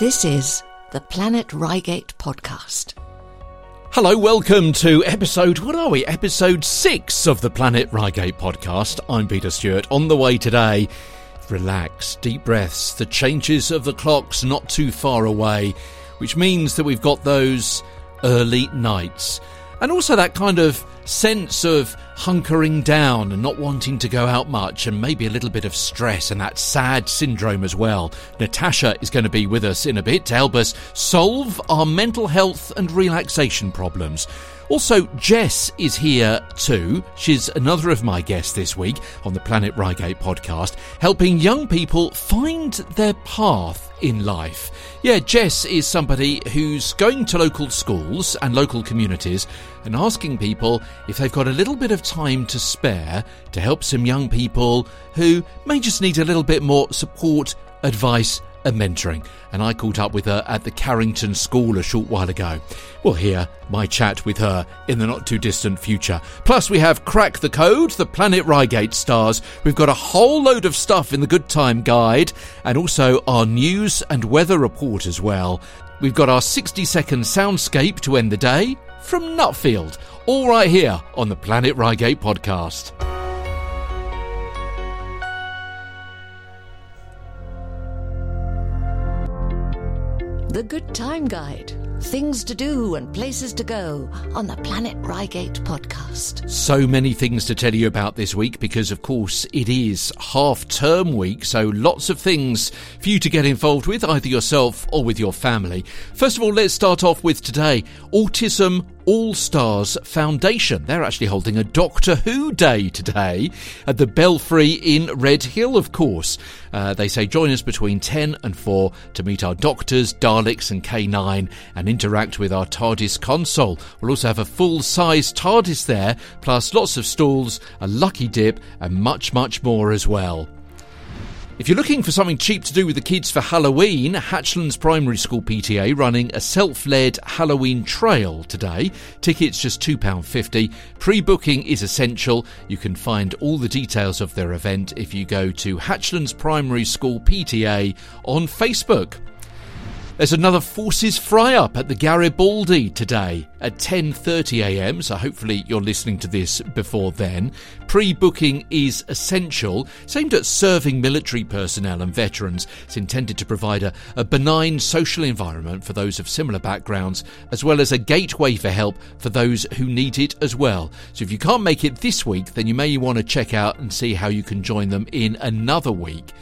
This is the Planet Reigate podcast. Hello, welcome to episode, what are we? Episode six of the Planet Reigate podcast. I'm Peter Stewart. On the way today, relax, deep breaths, the changes of the clocks not too far away, which means that we've got those early nights. And also that kind of sense of hunkering down and not wanting to go out much, and maybe a little bit of stress and that sad syndrome as well. Natasha is going to be with us in a bit to help us solve our mental health and relaxation problems. Also, Jess is here too. She's another of my guests this week on the Planet Reigate podcast, helping young people find their path in life. Yeah, Jess is somebody who's going to local schools and local communities and asking people if they've got a little bit of time to spare to help some young people who may just need a little bit more support, advice, and mentoring. And I caught up with her at the Carrington School a short while ago. We'll hear my chat with her in the not too distant future. Plus, we have Crack the Code, the Planet Reigate stars. We've got a whole load of stuff in the Good Time Guide, and also our news and weather report as well. We've got our 60 second soundscape to end the day from Nutfield, all right here on the Planet Reigate podcast. The Good Time Guide. Things to do and places to go on the Planet Reigate podcast. So many things to tell you about this week because, of course, it is half term week, so lots of things for you to get involved with, either yourself or with your family. First of all, let's start off with today Autism all Stars Foundation. They're actually holding a Doctor Who Day today at the Belfry in Redhill, of course. Uh, they say join us between 10 and 4 to meet our doctors, Daleks, and K9 and interact with our TARDIS console. We'll also have a full size TARDIS there, plus lots of stalls, a lucky dip, and much, much more as well. If you're looking for something cheap to do with the kids for Halloween, Hatchlands Primary School PTA running a self-led Halloween trail today. Tickets just £2.50. Pre-booking is essential. You can find all the details of their event if you go to Hatchlands Primary School PTA on Facebook. There's another Forces Fry Up at the Garibaldi today at 10.30am, so hopefully you're listening to this before then. Pre-booking is essential. It's aimed at serving military personnel and veterans. It's intended to provide a, a benign social environment for those of similar backgrounds, as well as a gateway for help for those who need it as well. So if you can't make it this week, then you may want to check out and see how you can join them in another week.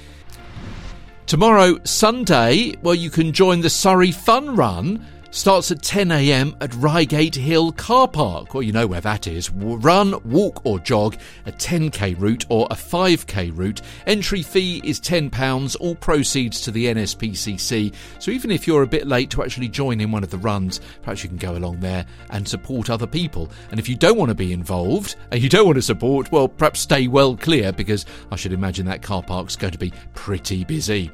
Tomorrow, Sunday, well, you can join the Surrey Fun Run. Starts at 10am at Reigate Hill Car Park. Well, you know where that is. Run, walk, or jog a 10k route or a 5k route. Entry fee is £10. All proceeds to the NSPCC. So even if you're a bit late to actually join in one of the runs, perhaps you can go along there and support other people. And if you don't want to be involved and you don't want to support, well, perhaps stay well clear because I should imagine that car park's going to be pretty busy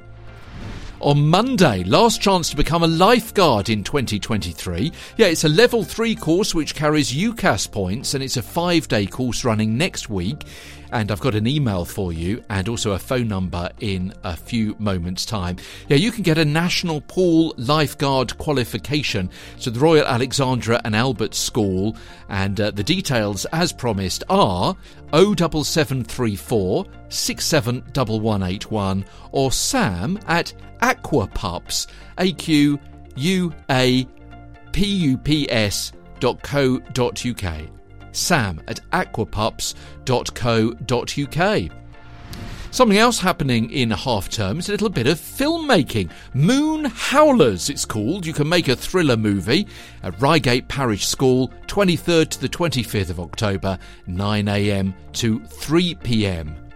on Monday. Last chance to become a lifeguard in 2023. Yeah, it's a level 3 course which carries UCAS points and it's a 5 day course running next week. And I've got an email for you and also a phone number in a few moments' time. Yeah, you can get a National Pool Lifeguard qualification to the Royal Alexandra and Albert School. And uh, the details, as promised, are 07734 671181 or sam at aquapups, A-Q U-A-P-U-P-S dot co dot uk. Sam at aquapups.co.uk. Something else happening in half term is a little bit of filmmaking. Moon Howlers, it's called. You can make a thriller movie at Reigate Parish School, 23rd to the 25th of October, 9am to 3pm.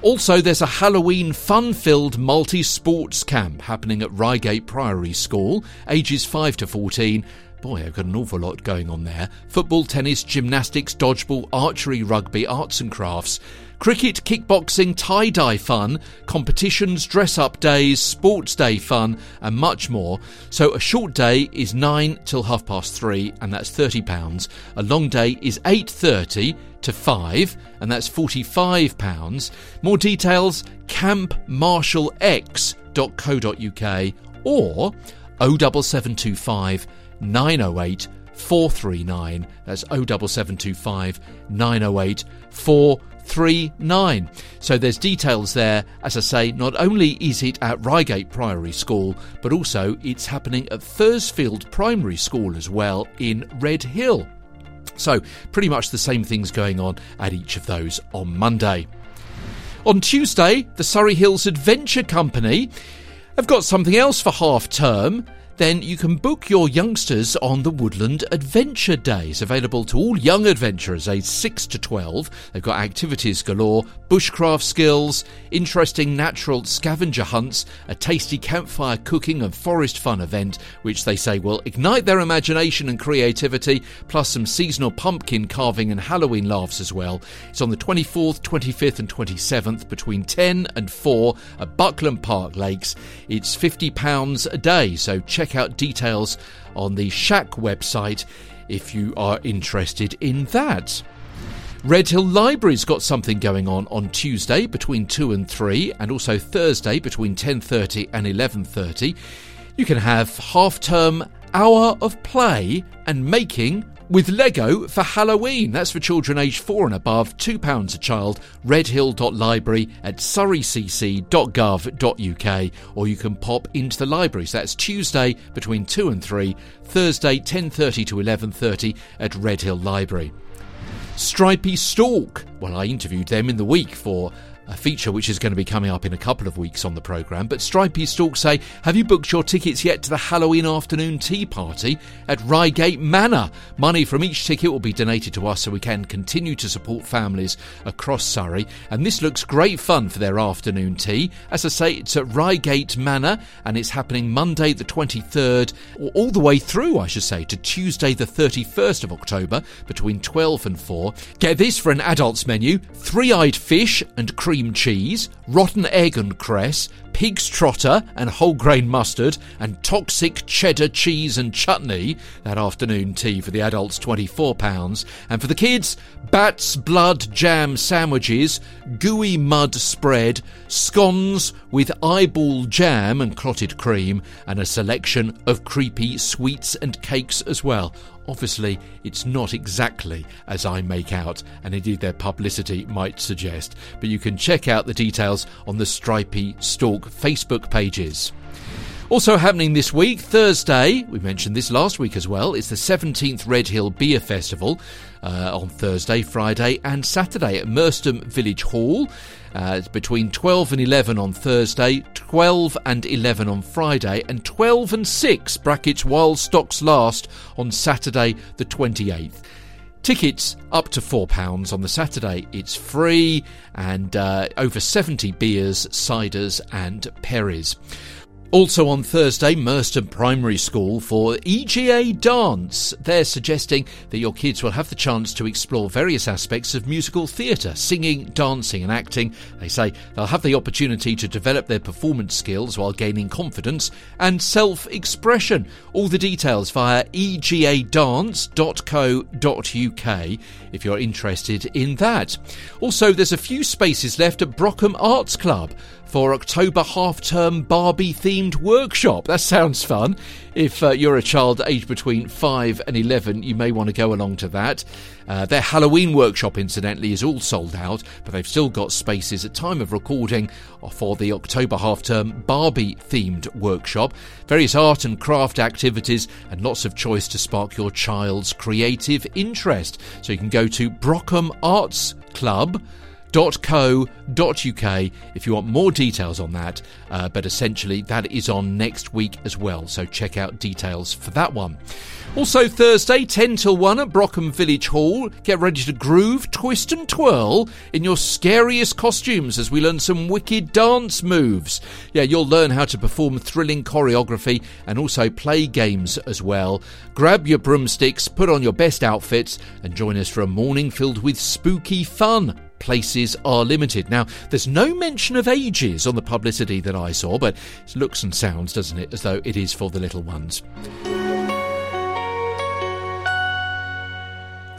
Also, there's a Halloween fun filled multi sports camp happening at Reigate Priory School, ages 5 to 14. Boy, I've got an awful lot going on there. Football, tennis, gymnastics, dodgeball, archery, rugby, arts and crafts. Cricket, kickboxing, tie dye fun, competitions, dress up days, sports day fun, and much more. So a short day is 9 till half past 3, and that's £30. A long day is 8.30 to 5, and that's £45. More details campmarshallx.co.uk or 07725 908 439. That's 07725 908 439. So there's details there. As I say, not only is it at Reigate Priory School, but also it's happening at Furzefield Primary School as well in Redhill. So, pretty much the same things going on at each of those on Monday. On Tuesday, the Surrey Hills Adventure Company have got something else for half term then you can book your youngsters on the Woodland Adventure Days, available to all young adventurers aged 6 to 12. They've got activities galore, bushcraft skills, interesting natural scavenger hunts, a tasty campfire cooking and forest fun event, which they say will ignite their imagination and creativity, plus some seasonal pumpkin carving and Halloween laughs as well. It's on the 24th, 25th, and 27th between 10 and 4 at Buckland Park Lakes. It's £50 a day, so check check out details on the SHAC website if you are interested in that. Redhill Library's got something going on on Tuesday between 2 and 3 and also Thursday between 10:30 and 11:30. You can have half-term hour of play and making with Lego for Halloween. That's for children aged four and above, £2 a child, redhill.library at surreycc.gov.uk, or you can pop into the library. So that's Tuesday between 2 and 3, Thursday 10.30 to 11.30 at Redhill Library. Stripey Stork. Well, I interviewed them in the week for a feature which is going to be coming up in a couple of weeks on the programme. But Stripey Stork say, Have you booked your tickets yet to the Halloween afternoon tea party at Reigate Manor? Money from each ticket will be donated to us so we can continue to support families across Surrey. And this looks great fun for their afternoon tea. As I say, it's at Reigate Manor and it's happening Monday the 23rd, or all the way through, I should say, to Tuesday the 31st of October between 12 and 4. Get this for an adult's menu three eyed fish and cream cream cheese, rotten egg and cress, pig's trotter and whole grain mustard, and toxic cheddar cheese and chutney. That afternoon tea for the adults, £24. And for the kids, bat's blood jam sandwiches, gooey mud spread, scones with eyeball jam and clotted cream, and a selection of creepy sweets and cakes as well. Obviously, it's not exactly as I make out, and indeed their publicity might suggest, but you can check out the details on the Stripey Stork Facebook pages. Also happening this week, Thursday, we mentioned this last week as well, it's the 17th Redhill Beer Festival uh, on Thursday, Friday, and Saturday at Merstham Village Hall. Uh, it's between 12 and 11 on Thursday, 12 and 11 on Friday, and 12 and 6 brackets while stocks last on Saturday, the 28th. Tickets up to £4 on the Saturday. It's free and uh, over 70 beers, ciders, and perries. Also on Thursday, Merstham Primary School for EGA Dance. They're suggesting that your kids will have the chance to explore various aspects of musical theatre, singing, dancing, and acting. They say they'll have the opportunity to develop their performance skills while gaining confidence and self expression. All the details via egadance.co.uk if you're interested in that. Also, there's a few spaces left at Brockham Arts Club for October half term Barbie themed workshop. That sounds fun. If uh, you're a child aged between 5 and 11, you may want to go along to that. Uh, their Halloween workshop, incidentally, is all sold out, but they've still got spaces at time of recording for the October half term Barbie themed workshop. Various art and craft activities and lots of choice to spark your child's creative interest. So you can go to Brockham Arts Club www.co.uk if you want more details on that. Uh, but essentially, that is on next week as well. So check out details for that one. Also, Thursday, 10 till 1 at Brockham Village Hall. Get ready to groove, twist, and twirl in your scariest costumes as we learn some wicked dance moves. Yeah, you'll learn how to perform thrilling choreography and also play games as well. Grab your broomsticks, put on your best outfits, and join us for a morning filled with spooky fun places are limited. Now, there's no mention of ages on the publicity that I saw, but it looks and sounds, doesn't it, as though it is for the little ones.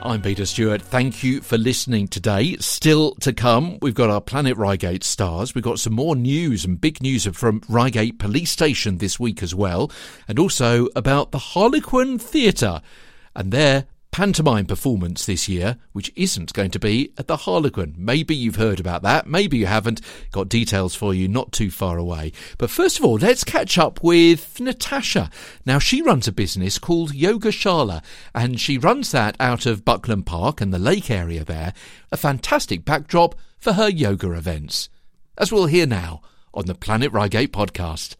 I'm Peter Stewart. Thank you for listening today. Still to come, we've got our Planet Reigate stars. We've got some more news and big news from Reigate Police Station this week as well, and also about the Harlequin Theatre and their pantomime performance this year, which isn't going to be at the Harlequin. Maybe you've heard about that, maybe you haven't. Got details for you not too far away. But first of all, let's catch up with Natasha. Now, she runs a business called Yoga Shala, and she runs that out of Buckland Park and the lake area there. A fantastic backdrop for her yoga events. As we'll hear now on the Planet Reigate podcast.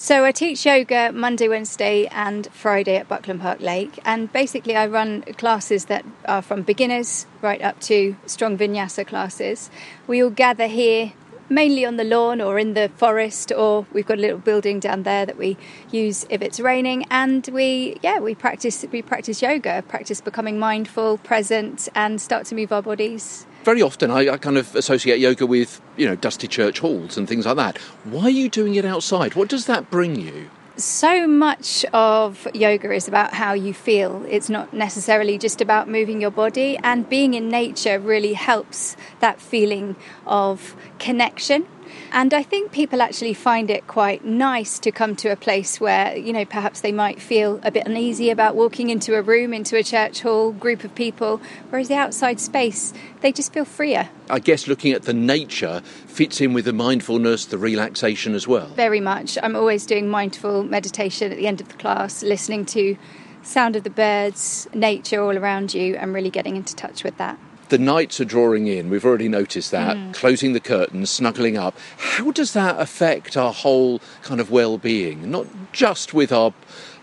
So I teach yoga Monday, Wednesday, and Friday at Buckland Park Lake, and basically I run classes that are from beginners right up to strong vinyasa classes. We all gather here mainly on the lawn or in the forest or we've got a little building down there that we use if it's raining. And we yeah we practice we practice yoga practice becoming mindful present and start to move our bodies very often I, I, kind of associate yoga with, you know, dusty church halls and things like that. Why are you doing it outside? What does that bring you? So much of yoga is about how you feel. It's not necessarily just about moving your body, and being in nature really helps that feeling of connection and I think people actually find it quite nice to come to a place where, you know, perhaps they might feel a bit uneasy about walking into a room, into a church hall, group of people, whereas the outside space, they just feel freer. I guess looking at the nature fits in with the mindfulness, the relaxation as well. Very much. I'm always doing mindful meditation at the end of the class, listening to sound of the birds, nature all around you, and really getting into touch with that the nights are drawing in. We've already noticed that. Mm. Closing the curtains, snuggling up. How does that affect our whole kind of well-being? Not just with our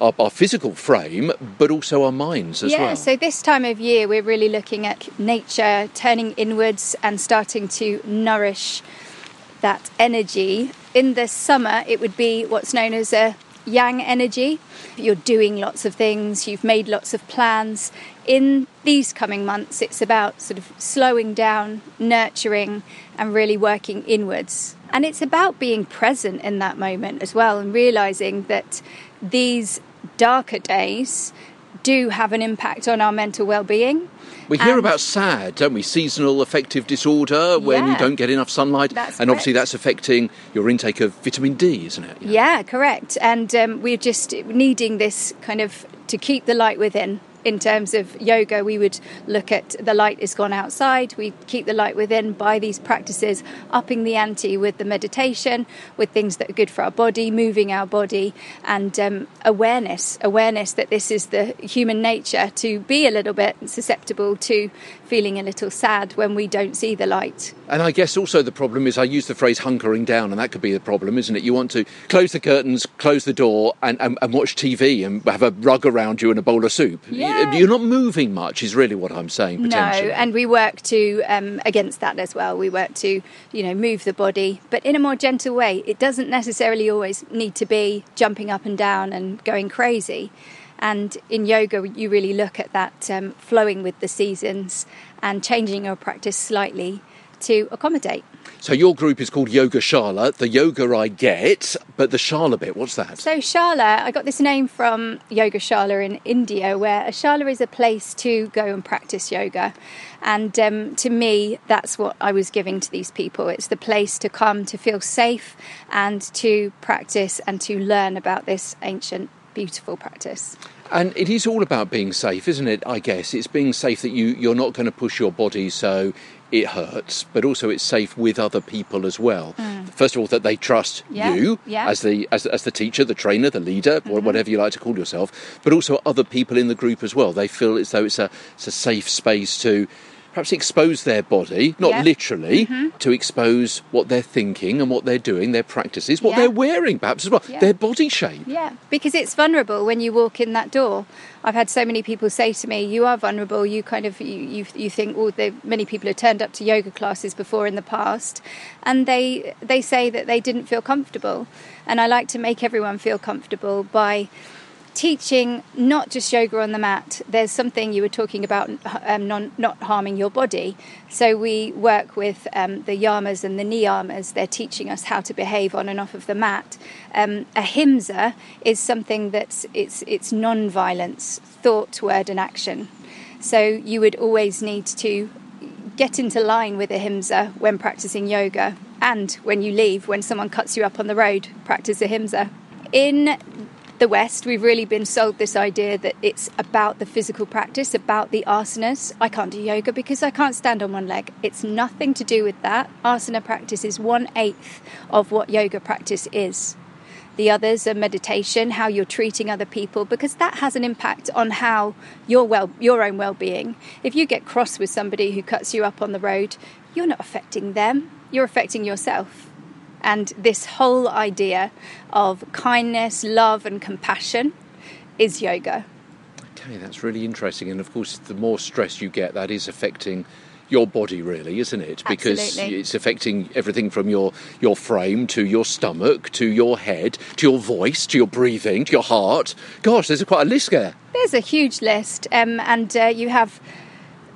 our, our physical frame, but also our minds as yeah, well. Yeah. So this time of year, we're really looking at nature, turning inwards, and starting to nourish that energy. In the summer, it would be what's known as a yang energy. You're doing lots of things, you've made lots of plans. In these coming months, it's about sort of slowing down, nurturing, and really working inwards. And it's about being present in that moment as well and realizing that these darker days do have an impact on our mental well-being. We hear and about SAD, don't we? Seasonal affective disorder when yeah, you don't get enough sunlight, and correct. obviously that's affecting your intake of vitamin D, isn't it? Yeah, correct. And um, we're just needing this kind of to keep the light within in terms of yoga, we would look at the light is gone outside, we keep the light within by these practices, upping the ante with the meditation, with things that are good for our body, moving our body, and um, awareness awareness that this is the human nature to be a little bit susceptible to feeling a little sad when we don't see the light. And I guess also the problem is I use the phrase hunkering down, and that could be the problem, isn't it? You want to close the curtains, close the door, and, and, and watch TV and have a rug around you and a bowl of soup. Yeah. You're not moving much, is really what I'm saying. No, and we work to um, against that as well. We work to you know move the body, but in a more gentle way. It doesn't necessarily always need to be jumping up and down and going crazy. And in yoga, you really look at that um, flowing with the seasons and changing your practice slightly to accommodate. So your group is called Yoga Shala. The yoga I get, but the Shala bit, what's that? So Shala, I got this name from Yoga Shala in India, where a Shala is a place to go and practice yoga. And um, to me, that's what I was giving to these people. It's the place to come to feel safe and to practice and to learn about this ancient, beautiful practice. And it is all about being safe, isn't it? I guess it's being safe that you you're not going to push your body so it hurts, but also it's safe with other people as well. Mm. First of all, that they trust yeah. you yeah. as the as, as the teacher, the trainer, the leader, mm-hmm. whatever you like to call yourself, but also other people in the group as well. They feel as though it's a it's a safe space to perhaps expose their body, not yep. literally, mm-hmm. to expose what they're thinking and what they're doing, their practices, what they're wearing perhaps as well, their body shape. Yeah, because it's vulnerable when you walk in that door. I've had so many people say to me, "You are vulnerable." You kind of you you, you think, "Oh, many people have turned up to yoga classes before in the past," and they they say that they didn't feel comfortable. And I like to make everyone feel comfortable by teaching not just yoga on the mat. There's something you were talking about, um, non, not harming your body. So we work with um, the yamas and the niyamas. They're teaching us how to behave on and off of the mat. Um, ahimsa is something that's it's it's non-violence, thought, word, and action. So you would always need to get into line with ahimsa when practicing yoga and when you leave, when someone cuts you up on the road, practice ahimsa. In the West, we've really been sold this idea that it's about the physical practice, about the asanas. I can't do yoga because I can't stand on one leg. It's nothing to do with that. Asana practice is one eighth of what yoga practice is. The others are meditation, how you're treating other people, because that has an impact on how your well, your own well-being. If you get cross with somebody who cuts you up on the road, you're not affecting them. You're affecting yourself. And this whole idea of kindness, love, and compassion is yoga. Okay, that's really interesting. And of course, the more stress you get, that is affecting your body really isn't it because Absolutely. it's affecting everything from your your frame to your stomach to your head to your voice to your breathing to your heart gosh there's a quite a list there There's a huge list, um, and uh, you have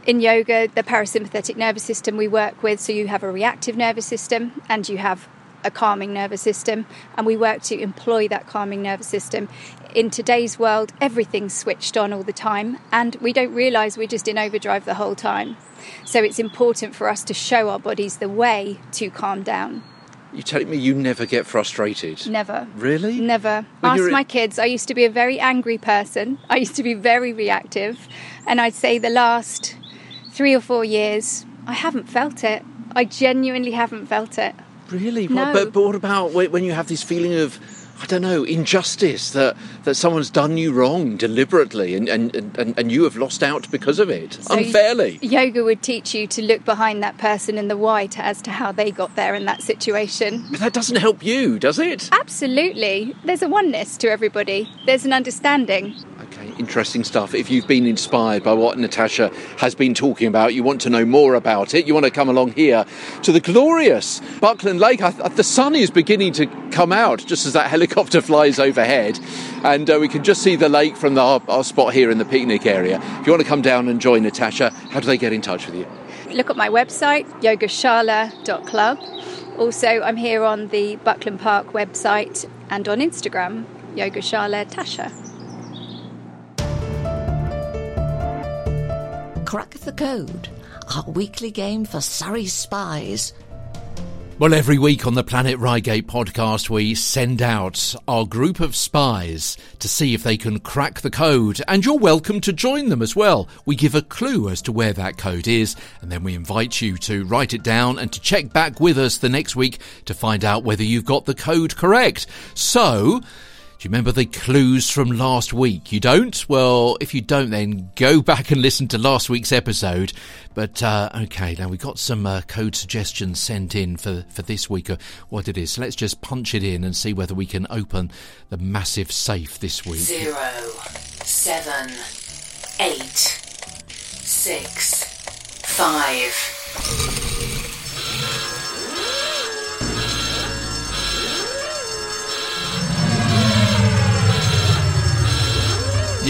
in yoga the parasympathetic nervous system we work with. So you have a reactive nervous system, and you have a calming nervous system, and we work to employ that calming nervous system. In today's world, everything's switched on all the time, and we don't realise we're just in overdrive the whole time. So it's important for us to show our bodies the way to calm down. you telling me you never get frustrated Never. really Never. When Ask you're- my kids. I used to be a very angry person. I used to be very reactive. And I'd say the last three or four years, I haven't felt it. I genuinely haven't felt it. Really? No. But, but what about when you have this feeling of, I don't know, injustice that, that someone's done you wrong deliberately and, and, and, and you have lost out because of it So unfairly? Yoga would teach you to look behind that person in the why to, as to how they got there in that situation. But that doesn't help you, does it? Absolutely. There's a oneness to everybody, there's an understanding. Interesting stuff. If you've been inspired by what Natasha has been talking about, you want to know more about it, you want to come along here to the glorious Buckland Lake. I, the sun is beginning to come out just as that helicopter flies overhead, and uh, we can just see the lake from the, our, our spot here in the picnic area. If you want to come down and join Natasha, how do they get in touch with you? look at my website, yogashala.club. Also, I'm here on the Buckland Park website and on Instagram, Yogashala Tasha. Crack the Code, our weekly game for Surrey spies. Well, every week on the Planet Reigate podcast, we send out our group of spies to see if they can crack the code, and you're welcome to join them as well. We give a clue as to where that code is, and then we invite you to write it down and to check back with us the next week to find out whether you've got the code correct. So, do you remember the clues from last week? You don't? Well, if you don't, then go back and listen to last week's episode. But uh, okay, now we got some uh, code suggestions sent in for for this week. Uh, what it is? So let's just punch it in and see whether we can open the massive safe this week. zero, seven, eight, six, five.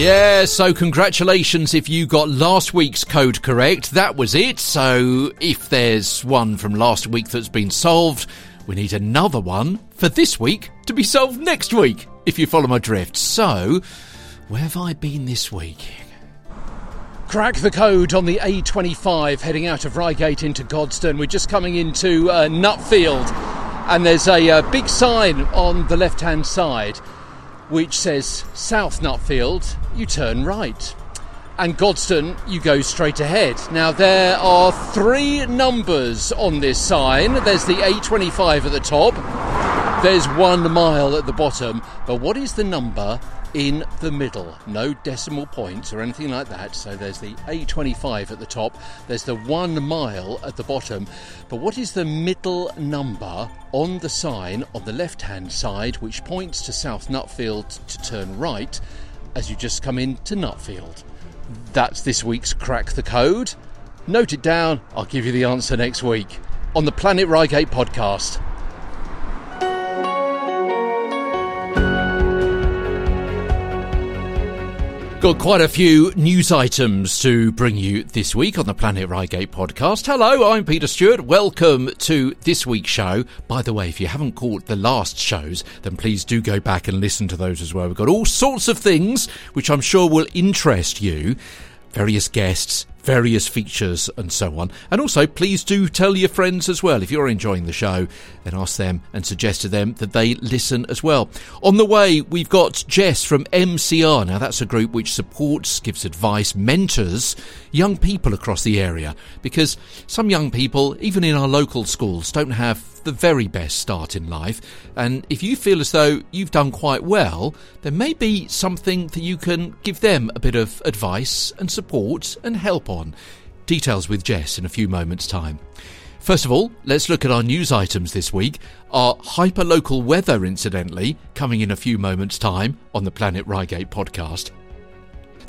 Yeah, so congratulations if you got last week's code correct. That was it. So if there's one from last week that's been solved, we need another one for this week to be solved next week, if you follow my drift. So, where have I been this week? Crack the code on the A25 heading out of Reigate into Godstone. We're just coming into uh, Nutfield, and there's a uh, big sign on the left hand side which says South Nutfield, you turn right. And Godstone, you go straight ahead. Now, there are three numbers on this sign. There's the A25 at the top, there's one mile at the bottom, but what is the number in the middle? No decimal points or anything like that. So there's the A25 at the top, there's the one mile at the bottom, but what is the middle number on the sign on the left hand side which points to South Nutfield to turn right as you just come into Nutfield? That's this week's Crack the Code. Note it down, I'll give you the answer next week on the Planet Reigate podcast. Got quite a few news items to bring you this week on the Planet Reigate podcast. Hello, I'm Peter Stewart. Welcome to this week's show. By the way, if you haven't caught the last shows, then please do go back and listen to those as well. We've got all sorts of things which I'm sure will interest you. various guests, various features and so on. And also, please do tell your friends as well. If you're enjoying the show, then ask them and suggest to them that they listen as well. On the way, we've got Jess from MCR. Now, that's a group which supports, gives advice, mentors young people across the area because some young people, even in our local schools, don't have the very best start in life. And if you feel as though you've done quite well, there may be something that you can give them a bit of advice and support and help on. Details with Jess in a few moments' time. First of all, let's look at our news items this week. Our hyper-local weather, incidentally, coming in a few moments' time on the Planet Reigate podcast.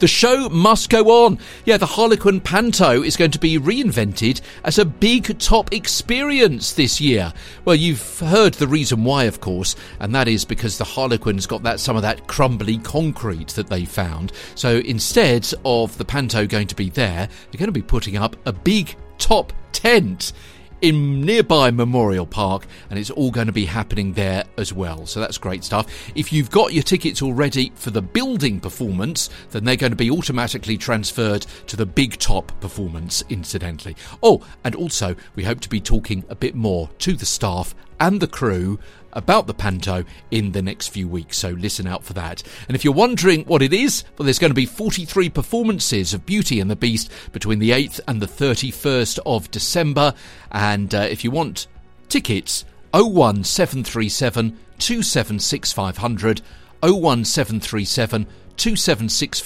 The show must go on. Yeah, the Harlequin Panto is going to be reinvented as a big top experience this year. Well, you've heard the reason why, of course, and that is because the Harlequin's got that some of that crumbly concrete that they found. So instead of the Panto going to be there, they're going to be putting up a big top tent in nearby Memorial Park, and it's all going to be happening there as well. So that's great stuff. If you've got your tickets already for the building performance, then they're going to be automatically transferred to the Big Top performance, incidentally. Oh, and also, we hope to be talking a bit more to the staff and the crew about the Panto in the next few weeks, so listen out for that. And if you're wondering what it is, well, there's going to be 43 performances of Beauty and the Beast between the 8th and the 31st of December. And uh, if you want tickets, 01737 276500, 01737 276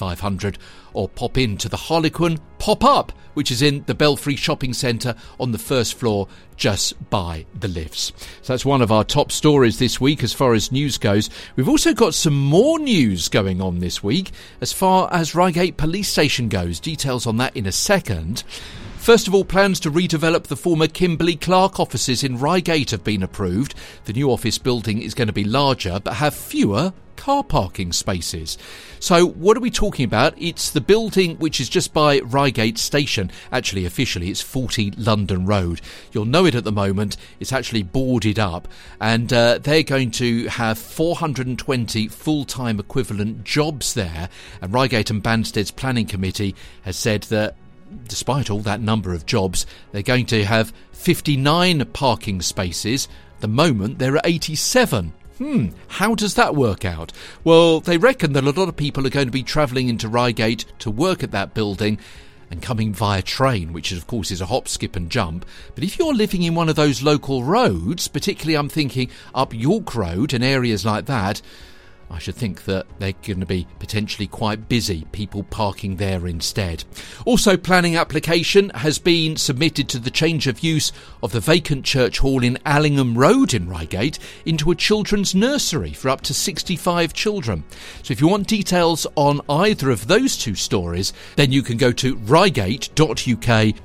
or pop in to the Harlequin Pop Up, which is in the Belfry Shopping Centre on the first floor just by the lifts. So that's one of our top stories this week as far as news goes. We've also got some more news going on this week as far as Reigate Police Station goes. Details on that in a second. First of all, plans to redevelop the former Kimberley Clark offices in Reigate have been approved. The new office building is going to be larger but have fewer car parking spaces. So, what are we talking about? It's the building which is just by Reigate Station. Actually, officially, it's 40 London Road. You'll know it at the moment. It's actually boarded up, and uh, they're going to have 420 full time equivalent jobs there. And Reigate and Banstead's Planning Committee has said that despite all that number of jobs, they're going to have 59 parking spaces. At the moment, there are 87. Hmm, how does that work out? Well, they reckon that a lot of people are going to be travelling into Reigate to work at that building and coming via train, which of course is a hop, skip, and jump. But if you're living in one of those local roads, particularly I'm thinking up York Road and areas like that, I should think that they're going to be potentially quite busy, people parking there instead. Also, planning application has been submitted to the change of use of the vacant church hall in Allingham Road in Reigate into a children's nursery for up to 65 children. So, if you want details on either of those two stories, then you can go to reigate.uk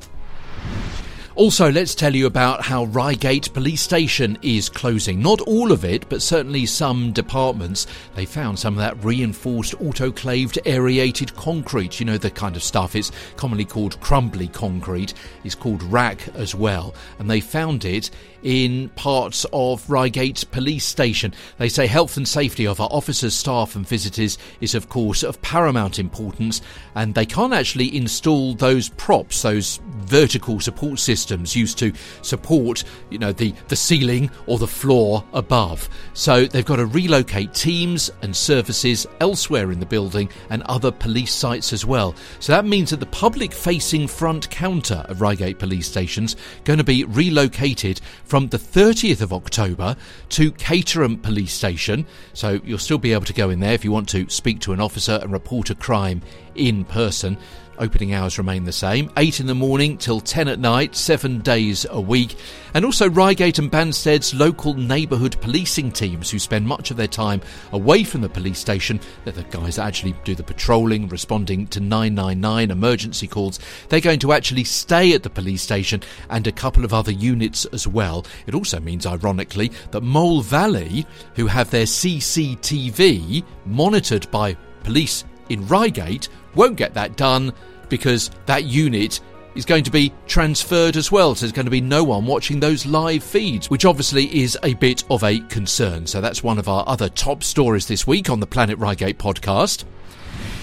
also, let's tell you about how Reigate Police Station is closing. Not all of it, but certainly some departments. They found some of that reinforced autoclaved aerated concrete. You know, the kind of stuff. It's commonly called crumbly concrete. It's called RAAC as well. And they found it in parts of Reigate Police Station. They say health and safety of our officers, staff, and visitors is, of course, of paramount importance, and they can't actually install those props, those vertical support systems used to support, you know, the, the ceiling or the floor above. So they've got to relocate teams and services elsewhere in the building and other police sites as well. So that means that the public facing front counter of Reigate Police Station's going to be relocated from the 30th of October to Caterham Police Station. So you'll still be able to go in there if you want to speak to an officer and report a crime in person. Opening hours remain the same 8 in the morning till 10 at night, seven days a week. And also Reigate and Banstead's local neighbourhood policing teams who spend much of their time away from the police station. They're the guys that actually do the patrolling, responding to 999 emergency calls. They're going to actually stay at the police station and a couple of other units as well. It also means, ironically, that Mole Valley, who have their CCTV monitored by police in Reigate, won't get that done because that unit is going to be transferred as well. So there's going to be no one watching those live feeds, which obviously is a bit of a concern. So that's one of our other top stories this week on the Planet Reigate podcast.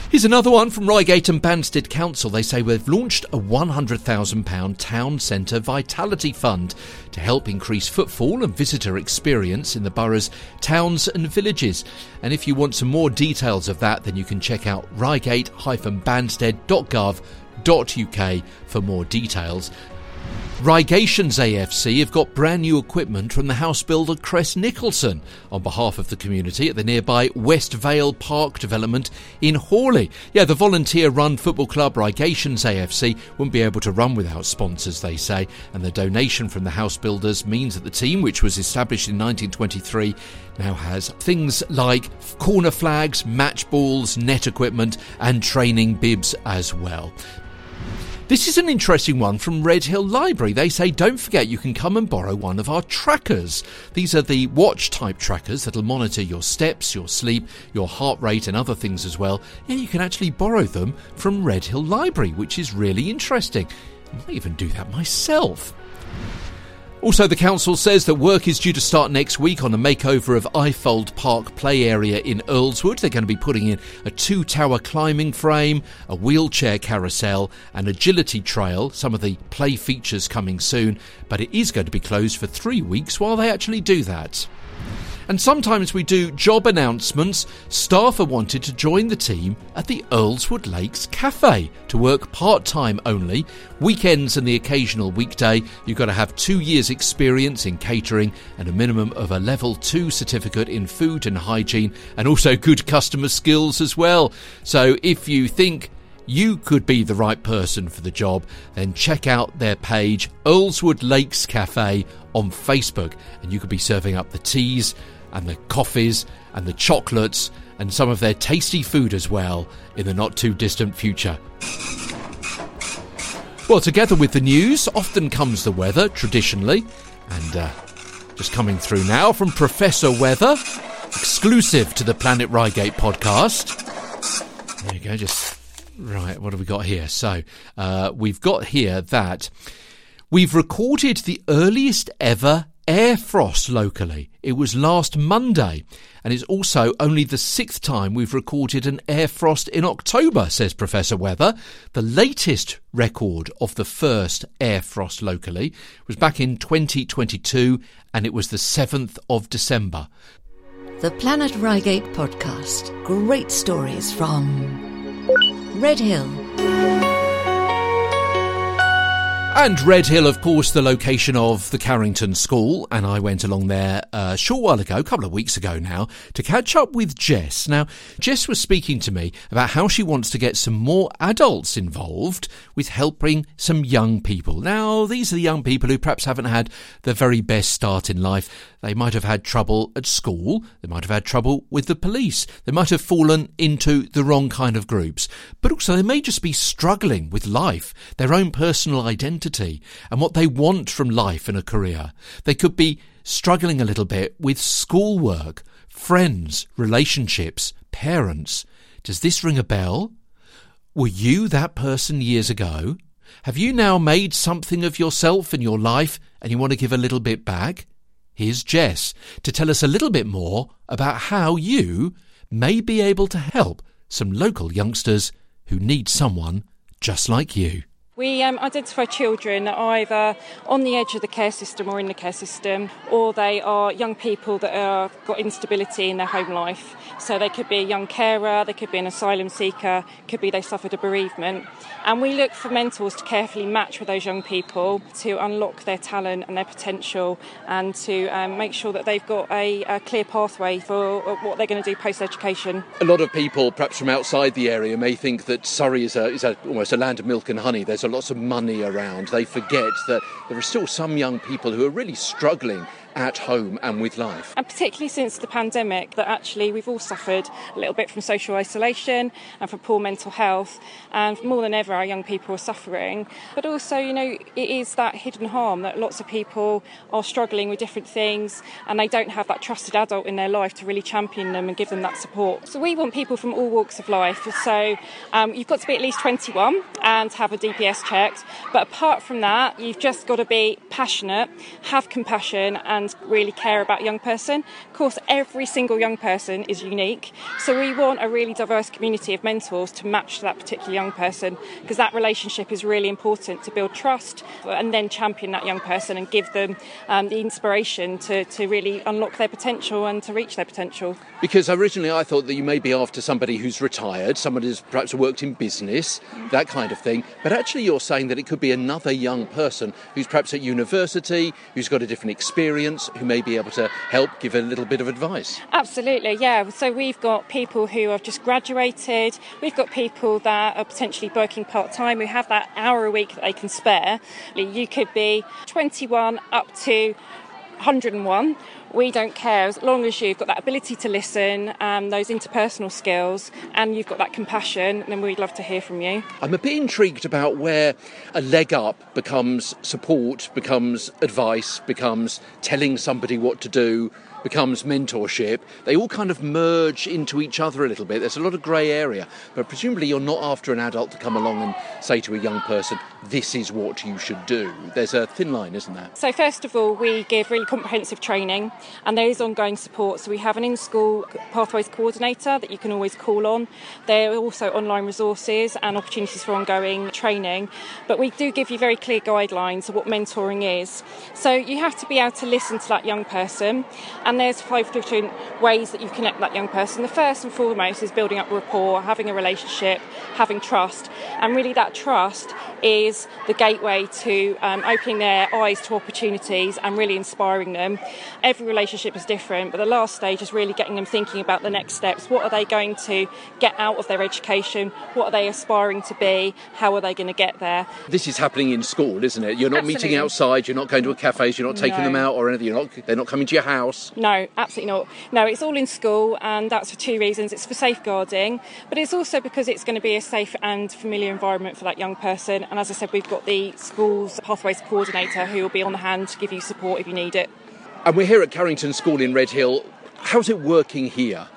Here's another one from Reigate and Banstead Council. They say they've launched a £100,000 town centre vitality fund to help increase footfall and visitor experience in the borough's towns and villages. And if you want some more details of that, then you can check out reigate-banstead.gov.uk for more details. Reigations AFC have got brand new equipment from the house builder Crest Nicholson on behalf of the community at the nearby West Vale Park development in Horley. Yeah, the volunteer run football club Reigations AFC wouldn't be able to run without sponsors, they say, and the donation from the house builders means that the team, which was established in 1923, now has things like corner flags, match balls, net equipment, and training bibs as well. This is an interesting one from Redhill Library. They say, don't forget you can come and borrow one of our trackers. These are the watch type trackers that'll monitor your steps, your sleep, your heart rate, and other things as well. And you can actually borrow them from Redhill Library, which is really interesting. I might even do that myself. Also, the council says that work is due to start next week on a makeover of Ifold Park play area in Earlswood. They're going to be putting in a two tower climbing frame, a wheelchair carousel, an agility trail. Some of the play features coming soon, but it is going to be closed for three weeks while they actually do that. And sometimes we do job announcements. Staff are wanted to join the team at the Earlswood Lakes Cafe to work part time only. Weekends and the occasional weekday, you've got to have two years' experience in catering and a minimum of a level two certificate in food and hygiene, and also good customer skills as well. So if you think you could be the right person for the job, then check out their page, Earlswood Lakes Cafe, on Facebook, and you could be serving up the teas and the coffees and the chocolates and some of their tasty food as well in the not too distant future. Well, together with the news, often comes the weather, traditionally, and uh, just coming through now from Professor Weather, exclusive to the Planet Reigate podcast. There you go, just right. What have we got here? So, uh, we've got here that we've recorded the earliest ever air frost locally. It was last Monday, and it's also only the sixth time we've recorded an air frost in October, says Professor Weather. The latest record of the first air frost locally was back in 2022, and it was the 7th of December. The Planet Reigate podcast. Great stories from Redhill. And Redhill, of course, the location of the Carrington School, and I went along there uh, a short while ago, a couple of weeks ago now, to catch up with Jess. Now, Jess was speaking to me about how she wants to get some more adults involved with helping some young people. Now, these are the young people who perhaps haven't had the very best start in life. They might have had trouble at school, they might have had trouble with the police, they might have fallen into the wrong kind of groups, but also they may just be struggling with life, their own personal identity and what they want from life and a career. They could be struggling a little bit with schoolwork, friends, relationships, parents. Does this ring a bell? Were you that person years ago? Have you now made something of yourself and your life and you want to give a little bit back? Here's Jess to tell us a little bit more about how you may be able to help some local youngsters who need someone just like you. We um, identify children that are either on the edge of the care system or in the care system, or they are young people that have got instability in their home life. So they could be a young carer, they could be an asylum seeker, could be they suffered a bereavement. And we look for mentors to carefully match with those young people to unlock their talent and their potential and to um, make sure that they've got a, a clear pathway for what they're going to do post education. A lot of people, perhaps from outside the area, may think that Surrey is, a, is a, almost a land of milk and honey. There's lots of money around. They forget that there are still some young people who are really struggling at home and with life. And particularly since the pandemic, that actually we've all suffered a little bit from social isolation and from poor mental health, and more than ever, our young people are suffering. But also, you know, it is that hidden harm that lots of people are struggling with different things and they don't have that trusted adult in their life to really champion them and give them that support. So we want people from all walks of life. So um, you've got to be at least 21 and have a DBS checked. But apart from that, you've just got to be passionate, have compassion, and really care about young person. Of course, every single young person is unique, so we want a really diverse community of mentors to match that particular young person because that relationship is really important to build trust and then champion that young person and give them um, the inspiration to, to really unlock their potential and to reach their potential. Because originally I thought that you may be after somebody who's retired, somebody who's perhaps worked in business, that kind of thing. But actually, you're saying that it could be another young person who's perhaps at university, who's got a different experience, who may be able to help give a little bit of advice. Absolutely, yeah. So we've got people who have just graduated, we've got people that are potentially working part time, who have that hour a week that they can spare. You could be 21 up to 101 we don't care as long as you've got that ability to listen, um, those interpersonal skills, and you've got that compassion, then we'd love to hear from you. I'm a bit intrigued about where a leg up becomes support, becomes advice, becomes telling somebody what to do, becomes mentorship, they all kind of merge into each other a little bit. There's a lot of grey area, but presumably you're not after an adult to come along and say to a young person, this is what you should do. There's a thin line, isn't there? So, first of all, we give really comprehensive training and there is ongoing support. So, we have an in school pathways coordinator that you can always call on. There are also online resources and opportunities for ongoing training, but we do give you very clear guidelines of what mentoring is. So, you have to be able to listen to that young person and there's five different ways that you connect that young person. The first and foremost is building up rapport, having a relationship, having trust, and really that trust is the gateway to um, opening their eyes to opportunities and really inspiring them. Every relationship is different, but the last stage is really getting them thinking about the next steps. What are they going to get out of their education? What are they aspiring to be? How are they going to get there? This is happening in school, isn't it? You're not Absolutely. meeting outside. You're not going to a cafe. You're not taking No. them out or anything. You're not, they're not coming to your house. No, absolutely not. No, it's all in school, and that's for two reasons. It's for safeguarding, but it's also because it's going to be a safe and familiar environment for that young person. And as I said, we've got the school's pathways coordinator who will be on the hand to give you support if you need it. And we're here at Carrington School in Redhill. How's it working here?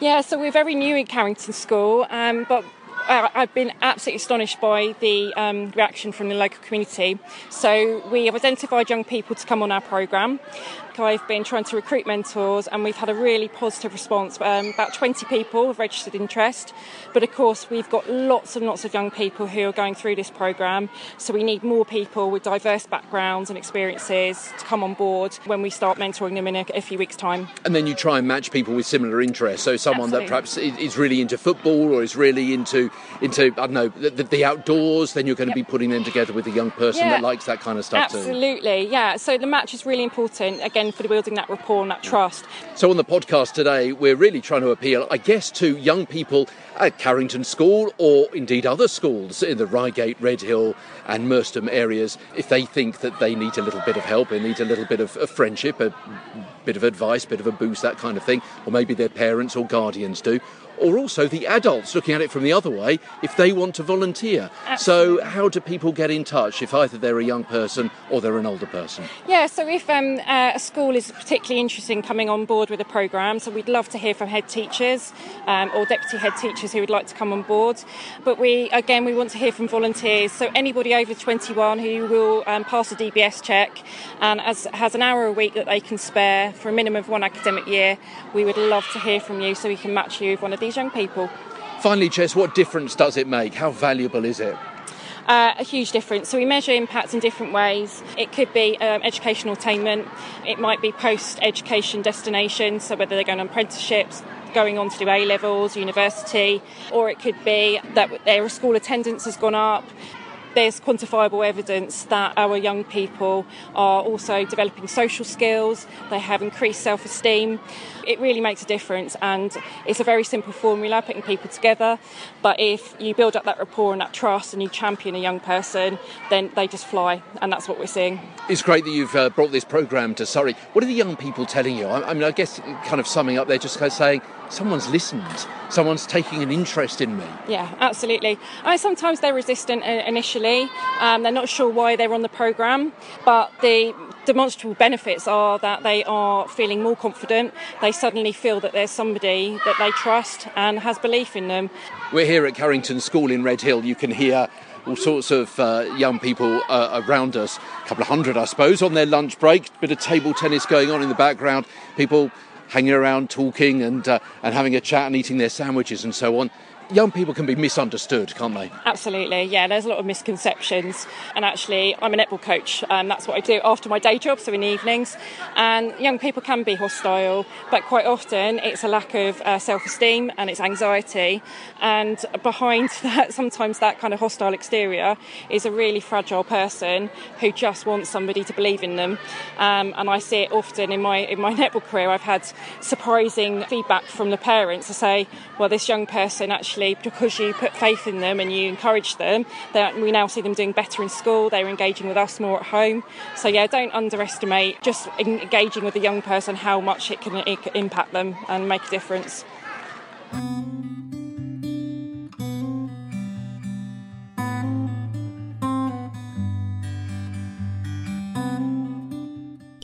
Yeah, so we're very new in Carrington School, um, but I- I've been absolutely astonished by the um, reaction from the local community. So we have identified young people to come on our programme. I've been trying to recruit mentors, and we've had a really positive response. Um, about 20 people have registered interest, but of course we've got lots and lots of young people who are going through this programme. So we need more people with diverse backgrounds and experiences to come on board when we start mentoring them in a, a few weeks' time. And then you try and match people with similar interests. So someone that perhaps is really into football or is really into into I don't know the, the outdoors. Then you're going to be putting them together with a young person Yeah. that likes that kind of stuff too. Absolutely, yeah. So the match is really important again for building that rapport and that trust. So on the podcast today, we're really trying to appeal, I guess, to young people at Carrington School or indeed other schools in the Reigate, Redhill, and Merstham areas. If they think that they need a little bit of help, they need a little bit of, of friendship, a bit of advice, a bit of a boost, that kind of thing, or maybe their parents or guardians do. Or also the adults looking at it from the other way, if they want to volunteer. So, how do people get in touch if either they're a young person or they're an older person? Yeah, so if um, uh, a school is particularly interested in coming on board with a programme, so we'd love to hear from head teachers um, or deputy head teachers who would like to come on board. But we, again, we want to hear from volunteers, so anybody over 21 who will um, pass a DBS check and as, has an hour a week that they can spare for a minimum of one academic year, we would love to hear from you so we can match you with one of these young people. Finally, Jess, what difference does it make? How valuable is it? Uh, a huge difference. So we measure impact in different ways. It could be um, educational attainment. It might be post-education destinations, so whether they're going on apprenticeships, going on to do A levels, university, or it could be that their school attendance has gone up. There's quantifiable evidence that our young people are also developing social skills, they have increased self esteem. It really makes a difference, and it's a very simple formula putting people together. But if you build up that rapport and that trust and you champion a young person, then they just fly, and that's what we're seeing. It's great that you've uh, brought this programme to Surrey. What are the young people telling you? I, I mean, I guess kind of summing up, they're just kind of saying, someone's listened, someone's taking an interest in me. Yeah, absolutely. I sometimes they're resistant uh, initially. Um, they're not sure why they're on the program, but the demonstrable benefits are that they are feeling more confident. They suddenly feel that there's somebody that they trust and has belief in them. We're here at Carrington School in Redhill. You can hear all sorts of uh, young people uh, around us, a couple of hundred, I suppose, on their lunch break. A bit of table tennis going on in the background. People hanging around, talking, and uh, and having a chat and eating their sandwiches and so on young people can be misunderstood, can't they? Absolutely, yeah. There's a lot of misconceptions, and actually, I'm a netball coach, and that's what I do after my day job, so in the evenings. And young people can be hostile, but quite often it's a lack of uh, self-esteem and it's anxiety, and behind that, sometimes that kind of hostile exterior is a really fragile person who just wants somebody to believe in them. Um, and I see it often in my in my netball career. I've had surprising feedback from the parents to say, "Well, this young person actually." Actually, because you put faith in them and you encourage them, that we now see them doing better in school. They're engaging with us more at home. So yeah, don't underestimate just engaging with a young person how much it can, it can impact them and make a difference.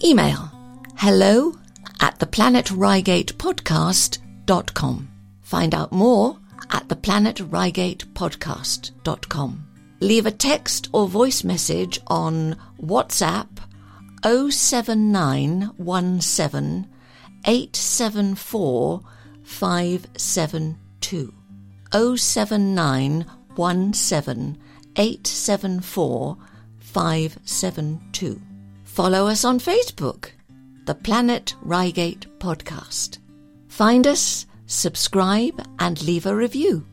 Email hello at theplanetreigatepodcast.com. Find out more at theplanetreigatepodcast.com. Leave a text or voice message on WhatsApp 07917 874 572. 07917 874 572. Follow us on Facebook, The Planet Reigate Podcast. Find us subscribe and leave a review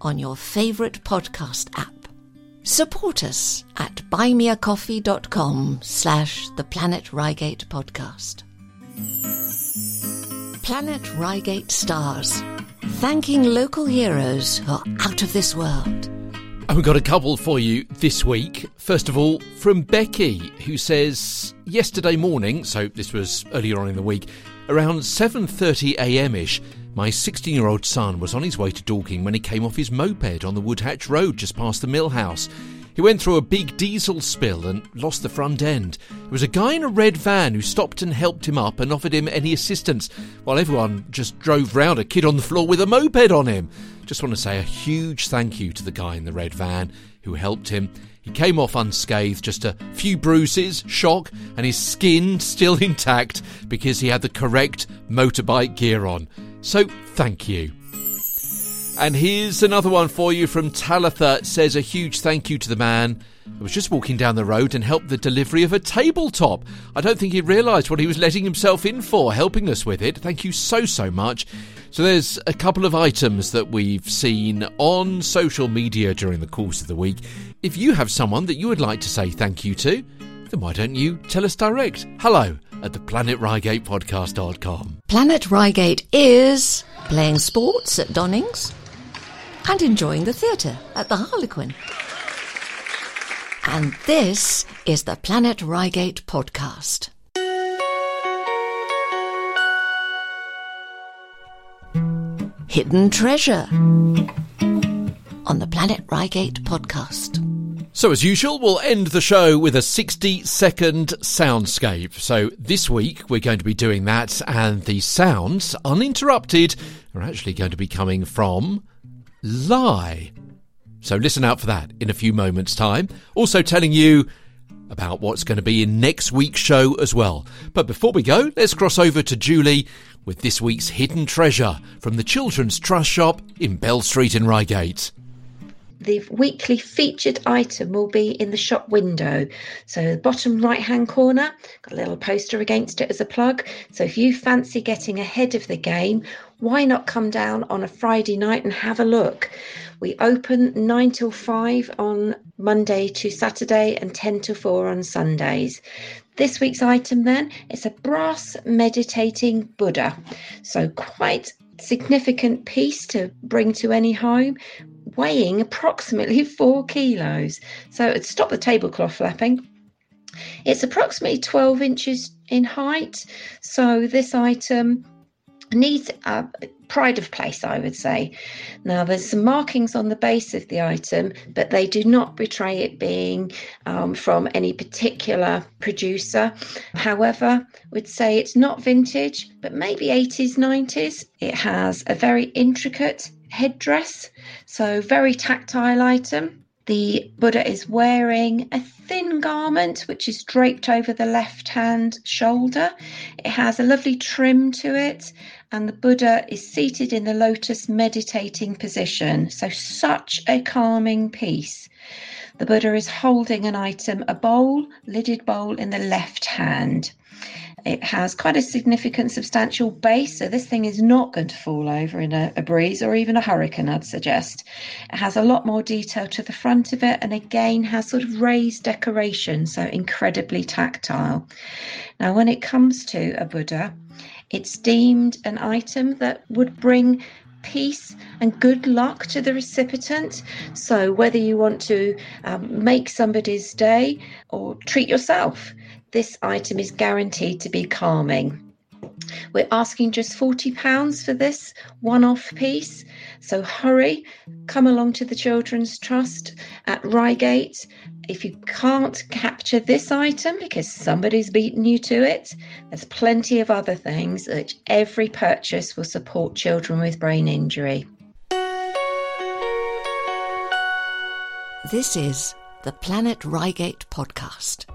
on your favourite podcast app. Support us at buymeacoffee.com slash the Planet Reigate podcast. Planet Reigate stars, thanking local heroes who are out of this world. And we've got a couple for you this week. First of all, from Becky, who says, yesterday morning, so this was earlier on in the week, around 7.30am-ish, my 16 year old son was on his way to Dorking when he came off his moped on the Woodhatch Road just past the mill house. He went through a big diesel spill and lost the front end. There was a guy in a red van who stopped and helped him up and offered him any assistance, while everyone just drove round a kid on the floor with a moped on him. Just want to say a huge thank you to the guy in the red van who helped him. He came off unscathed, just a few bruises, shock, and his skin still intact because he had the correct motorbike gear on. So thank you. And here's another one for you from Talitha. says a huge thank you to the man who was just walking down the road and helped the delivery of a tabletop. I don't think he realised what he was letting himself in for, helping us with it. Thank you so, so much. So there's a couple of items that we've seen on social media during the course of the week. If you have someone that you would like to say thank you to, then why don't you tell us direct? Hello at the planetreigatepodcast.com. Planet Reigate is playing sports at Donyngs and enjoying the theatre at the Harlequin. And this is the Planet Reigate podcast. Hidden Treasure on the Planet Reigate podcast. So, as usual, we'll end the show with a 60 second soundscape. So, this week we're going to be doing that, and the sounds, uninterrupted, are actually going to be coming from Leigh. So, listen out for that in a few moments' time. Also, telling you about what's going to be in next week's show as well. But before we go, let's cross over to Julie with this week's hidden treasure from the Children's Trust Shop in Bell Street in Reigate the weekly featured item will be in the shop window. So the bottom right hand corner, got a little poster against it as a plug. So if you fancy getting ahead of the game, why not come down on a Friday night and have a look? We open 9 till 5 on Monday to Saturday and 10 till 4 on Sundays. This week's item then is a brass meditating Buddha. So quite significant piece to bring to any home weighing approximately four kilos. So to stop the tablecloth flapping, it's approximately 12 inches in height. So this item needs a pride of place, I would say. Now, there's some markings on the base of the item, but they do not betray it being um, from any particular producer. However, would say it's not vintage, but maybe 80s, 90s. It has a very intricate headdress, so very tactile item. The Buddha is wearing a thin garment which is draped over the left hand shoulder. It has a lovely trim to it, and the Buddha is seated in the lotus meditating position. So, such a calming piece. The Buddha is holding an item, a bowl, lidded bowl in the left hand. It has quite a significant, substantial base, so this thing is not going to fall over in a, a, breeze or even a hurricane, I'd suggest. It has a lot more detail to the front of it and again has sort of raised decoration, so incredibly tactile. Now, when it comes to a Buddha, it's deemed an item that would bring peace and good luck to the recipient. So, whether you want to um, make somebody's day or treat yourself, this item is guaranteed to be calming. We're asking just £40 for this one off piece. So hurry, come along to the Children's Trust at Reigate. If you can't capture this item because somebody's beaten you to it, there's plenty of other things which every purchase will support children with brain injury. This is the Planet Reigate podcast.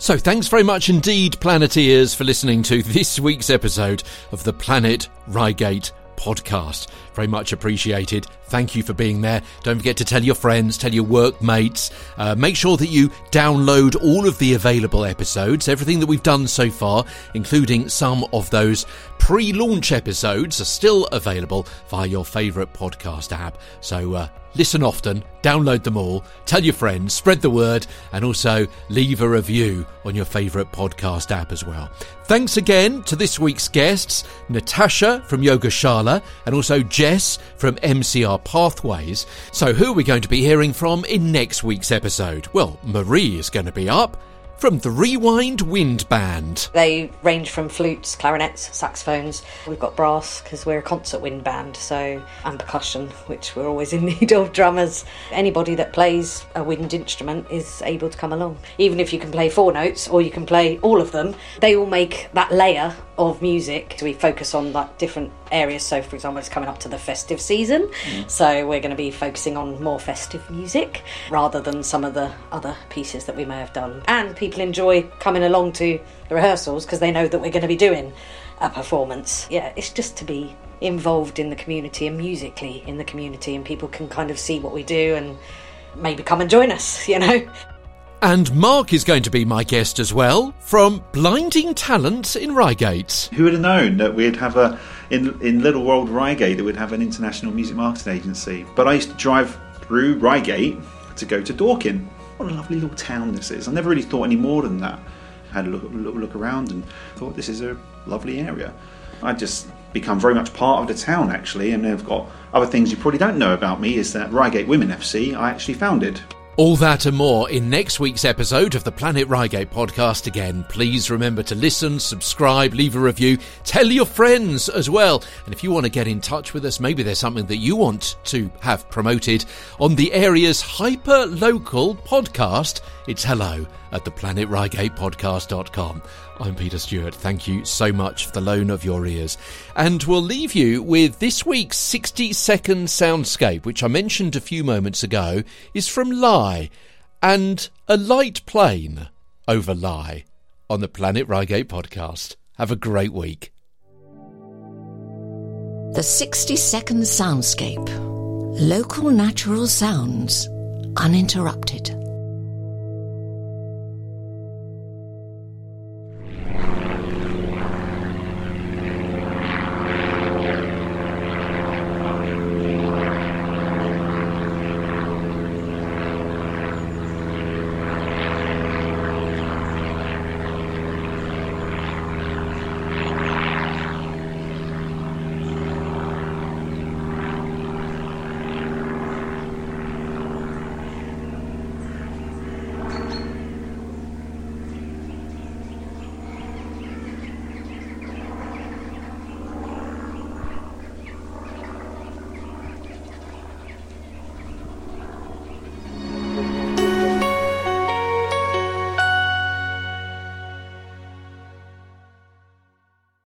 So, thanks very much indeed, Planeteers, for listening to this week's episode of the Planet Reigate podcast. Very much appreciated. Thank you for being there. Don't forget to tell your friends, tell your workmates. Uh, make sure that you download all of the available episodes, everything that we've done so far, including some of those pre launch episodes, are still available via your favourite podcast app. So, uh, listen often, download them all, tell your friends, spread the word, and also leave a review on your favourite podcast app as well. Thanks again to this week's guests, Natasha from Yogashala and also Jess from MCR Pathways. So, who are we going to be hearing from in next week's episode? Well, Marie is going to be up from the Rewind Wind Band. They range from flutes, clarinets, saxophones. We've got brass because we're a concert wind band, so and percussion, which we're always in need of drummers. Anybody that plays a wind instrument is able to come along. Even if you can play four notes or you can play all of them, they all make that layer of music. So we focus on like different areas. So, for example, it's coming up to the festive season, mm. so we're going to be focusing on more festive music rather than some of the other pieces that we may have done. And people enjoy coming along to the rehearsals because they know that we're going to be doing a performance. Yeah, it's just to be involved in the community and musically in the community, and people can kind of see what we do and maybe come and join us, you know. And Mark is going to be my guest as well from Blinding Talent in Reigate. Who would have known that we'd have a in in Little World Reigate that we'd have an international music marketing agency? But I used to drive through Reigate to go to Dorking. What a lovely little town this is. I never really thought any more than that. I had a look, look, look around and thought this is a lovely area. I just become very much part of the town actually, and I've got other things you probably don't know about me is that Reigate Women FC I actually founded. All that and more in next week's episode of the Planet Reigate podcast. Again, please remember to listen, subscribe, leave a review, tell your friends as well. And if you want to get in touch with us, maybe there's something that you want to have promoted on the area's hyper local podcast, it's hello at theplanetreigatepodcast.com. I'm Peter Stewart. Thank you so much for the loan of your ears. And we'll leave you with this week's 60 second soundscape, which I mentioned a few moments ago, is from And a light plane over Leigh on the Planet Reigate podcast. Have a great week. The 60 second soundscape. Local natural sounds uninterrupted.